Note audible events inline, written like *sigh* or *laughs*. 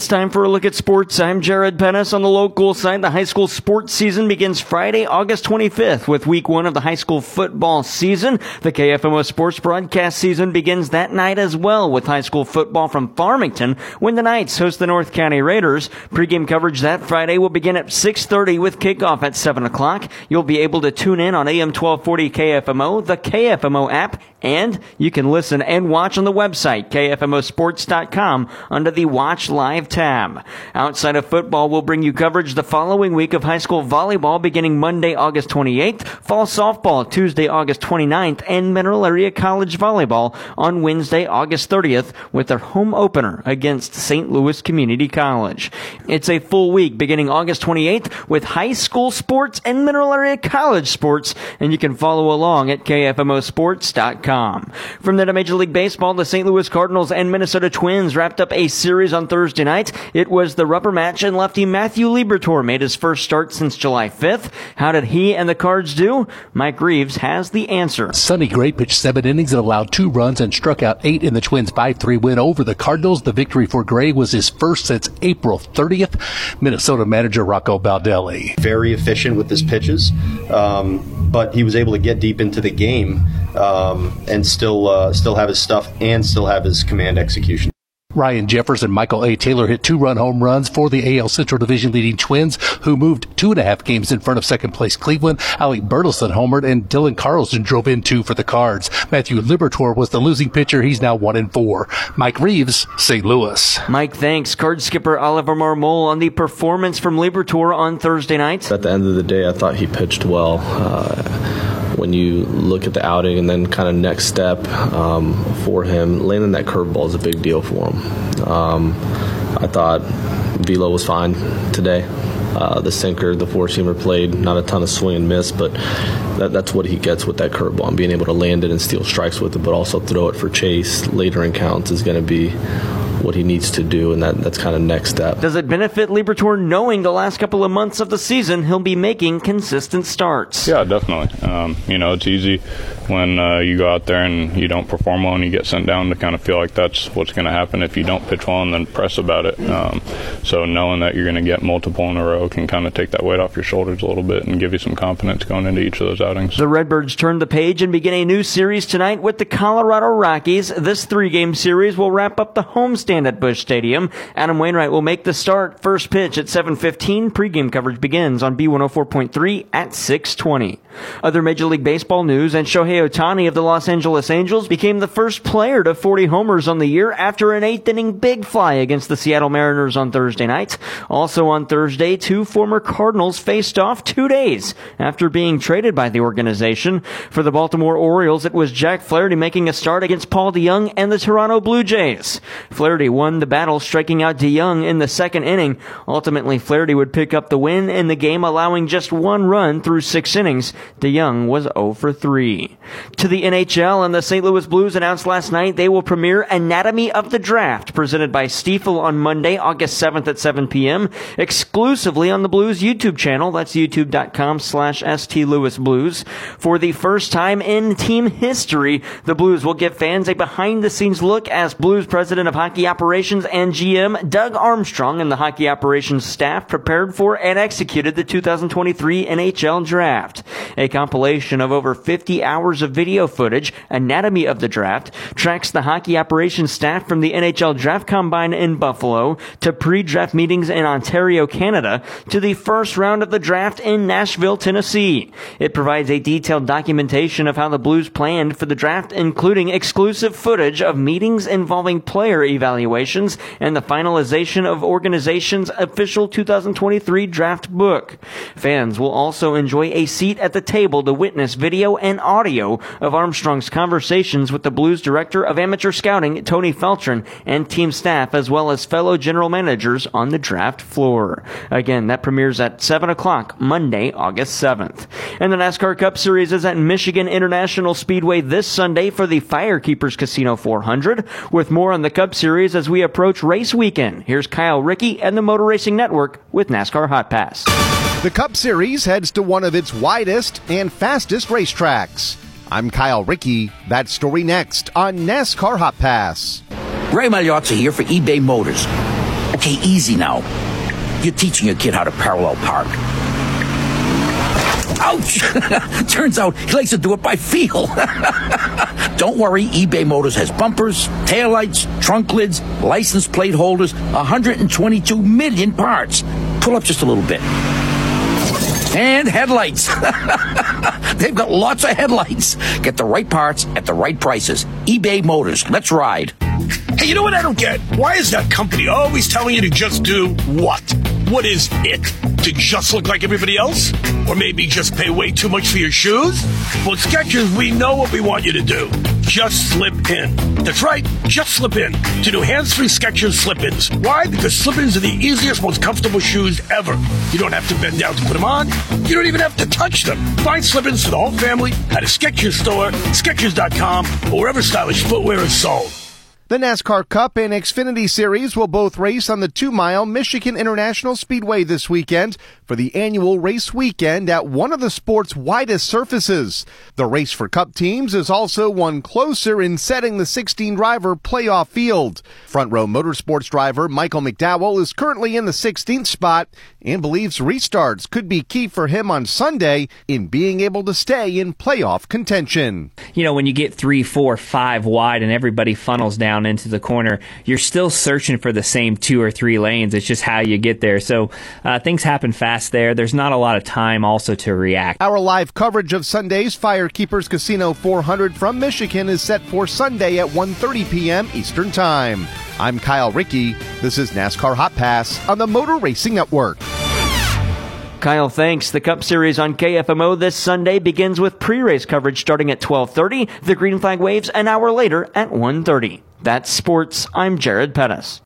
It's time for a look at sports. I'm Jared Pennis on the local side. The high school sports season begins Friday, August 25th with week one of the high school football season. The KFMO sports broadcast season begins that night as well with high school football from Farmington when the Knights host the North County Raiders. Pregame coverage that Friday will begin at 6.30 with kickoff at 7 o'clock. You'll be able to tune in on AM 1240 KFMO, the KFMO app, and you can listen and watch on the website, kfmosports.com under the Watch Live tab. Outside of football, we'll bring you coverage the following week of high school volleyball beginning Monday, August 28th, fall softball Tuesday, August 29th, and Mineral Area College volleyball on Wednesday, August 30th with their home opener against St. Louis Community College. It's a full week beginning August 28th with high school sports and Mineral Area College sports, and you can follow along at kfmosports.com. From the Major League Baseball, the St. Louis Cardinals and Minnesota Twins wrapped up a series on Thursday night night. It was the rubber match, and lefty Matthew Liberatore made his first start since July 5th. How did he and the Cards do? Mike Reeves has the answer. Sonny Gray pitched seven innings and allowed two runs and struck out eight in the Twins' 5-3 win over the Cardinals. The victory for Gray was his first since April 30th. Minnesota manager Rocco Baldelli. Very efficient with his pitches, um, but he was able to get deep into the game um, and still uh, still have his stuff and still have his command execution. Ryan Jeffers and Michael A. Taylor hit two run home runs for the AL Central Division leading Twins, who moved two and a half games in front of second place Cleveland. Alec Burleson homered and Dylan Carlson drove in two for the Cards. Matthew Liberatore was the losing pitcher. He's now one and four. Mike Reeves, St. Louis. Mike, thanks. Card skipper Oliver Marmol on the performance from Liberatore on Thursday night. At the end of the day, I thought he pitched well. Uh, when you look at the outing and then kind of next step um, for him, landing that curveball is a big deal for him. Um, I thought velo was fine today. Uh, the sinker, the four seamer played not a ton of swing and miss, but that, that's what he gets with that curveball and being able to land it and steal strikes with it, but also throw it for chase later in counts is going to be what he needs to do, and that, that's kind of next step. Does it benefit Liberatore knowing the last couple of months of the season he'll be making consistent starts? Yeah, definitely. Um, you know, it's easy when uh, you go out there and you don't perform well and you get sent down to kind of feel like that's what's going to happen if you don't pitch well and then press about it. Um, so knowing that you're going to get multiple in a row can kind of take that weight off your shoulders a little bit and give you some confidence going into each of those outings. The Redbirds turn the page and begin a new series tonight with the Colorado Rockies. This three-game series will wrap up the homestand at Busch Stadium. Adam Wainwright will make the start. First pitch at 7:15. Pregame coverage begins on B104.3 at 6:20. Other Major League Baseball news and Shohei Ohtani of the Los Angeles Angels became the first player to 40 homers on the year after an eighth inning big fly against the Seattle Mariners on Thursday night. Also on Thursday, two former Cardinals faced off two days after being traded by the organization. For the Baltimore Orioles, it was Jack Flaherty making a start against Paul DeJong and the Toronto Blue Jays. Flaherty won the battle, striking out DeJong in the second inning. Ultimately, Flaherty would pick up the win in the game, allowing just one run through six innings. DeJong was 0 for 3. To the NHL, and the St. Louis Blues announced last night they will premiere Anatomy of the Draft, presented by Stifel on Monday, August 7th at 7 p.m., exclusively on the Blues YouTube channel. That's youtube.com slash stlouisblues. For the first time in team history, the Blues will give fans a behind-the-scenes look as Blues president of hockey operations and GM Doug Armstrong and the hockey operations staff prepared for and executed the 2023 NHL draft. A compilation of over 50 hours of video footage, Anatomy of the Draft, tracks the hockey operations staff from the NHL Draft Combine in Buffalo to pre-draft meetings in Ontario, Canada to the first round of the draft in Nashville, Tennessee. It provides a detailed documentation of how the Blues planned for the draft, including exclusive footage of meetings involving player evaluations evaluations and the finalization of organization's official 2023 draft book. Fans will also enjoy a seat at the table to witness video and audio of Armstrong's conversations with the Blues director of amateur scouting, Tony Feltrin, and team staff, as well as fellow general managers on the draft floor. Again, that premieres at 7 o'clock Monday, August 7th. And the NASCAR Cup Series is at Michigan International Speedway this Sunday for the Firekeepers Casino 400. With more on the Cup Series, as we approach race weekend. Here's Kyle Rickey and the Motor Racing Network with NASCAR Hot Pass. The Cup Series heads to one of its widest and fastest racetracks. I'm Kyle Rickey. That story next on NASCAR Hot Pass. Ray Magliozzi here for eBay Motors. Okay, easy now. You're teaching your kid how to parallel park. Ouch! *laughs* Turns out he likes to do it by feel. *laughs* Don't worry, eBay Motors has bumpers, taillights, trunk lids, license plate holders, 122 million parts. Pull up just a little bit. And headlights. *laughs* They've got lots of headlights. Get the right parts at the right prices. eBay Motors. Let's ride. Hey, you know what I don't get? Why is that company always telling you to just do what? What is it? To just look like everybody else? Or maybe just pay way too much for your shoes? Well, Skechers, we know what we want you to do. Just slip in. That's right, just slip in to new hands-free Skechers slip-ins. Why? Because slip-ins are the easiest, most comfortable shoes ever. You don't have to bend down to put them on. You don't even have to touch them. Find slip-ins for the whole family at a Skechers store, Skechers.com, or wherever stylish footwear is sold. The NASCAR Cup and Xfinity Series will both race on the two mile Michigan International Speedway this weekend for the annual race weekend at one of the sport's widest surfaces. The race for Cup teams is also one closer in setting the 16 driver playoff field. Front row motorsports driver Michael McDowell is currently in the 16th spot and believes restarts could be key for him on Sunday in being able to stay in playoff contention. You know, when you get three, four, five wide and everybody funnels down into the corner, you're still searching for the same two or three lanes. It's just how you get there. So uh, things happen fast there. There's not a lot of time also to react. Our live coverage of Sunday's Firekeepers Casino 400 from Michigan is set for Sunday at 1:30 p.m. Eastern Time. I'm Kyle Rickey. This is NASCAR Hot Pass on the Motor Racing Network. Kyle, thanks. The Cup Series on KFMO this Sunday begins with pre-race coverage starting at 12:30. The green flag waves an hour later at 1:30. That's sports. I'm Jared Pettis.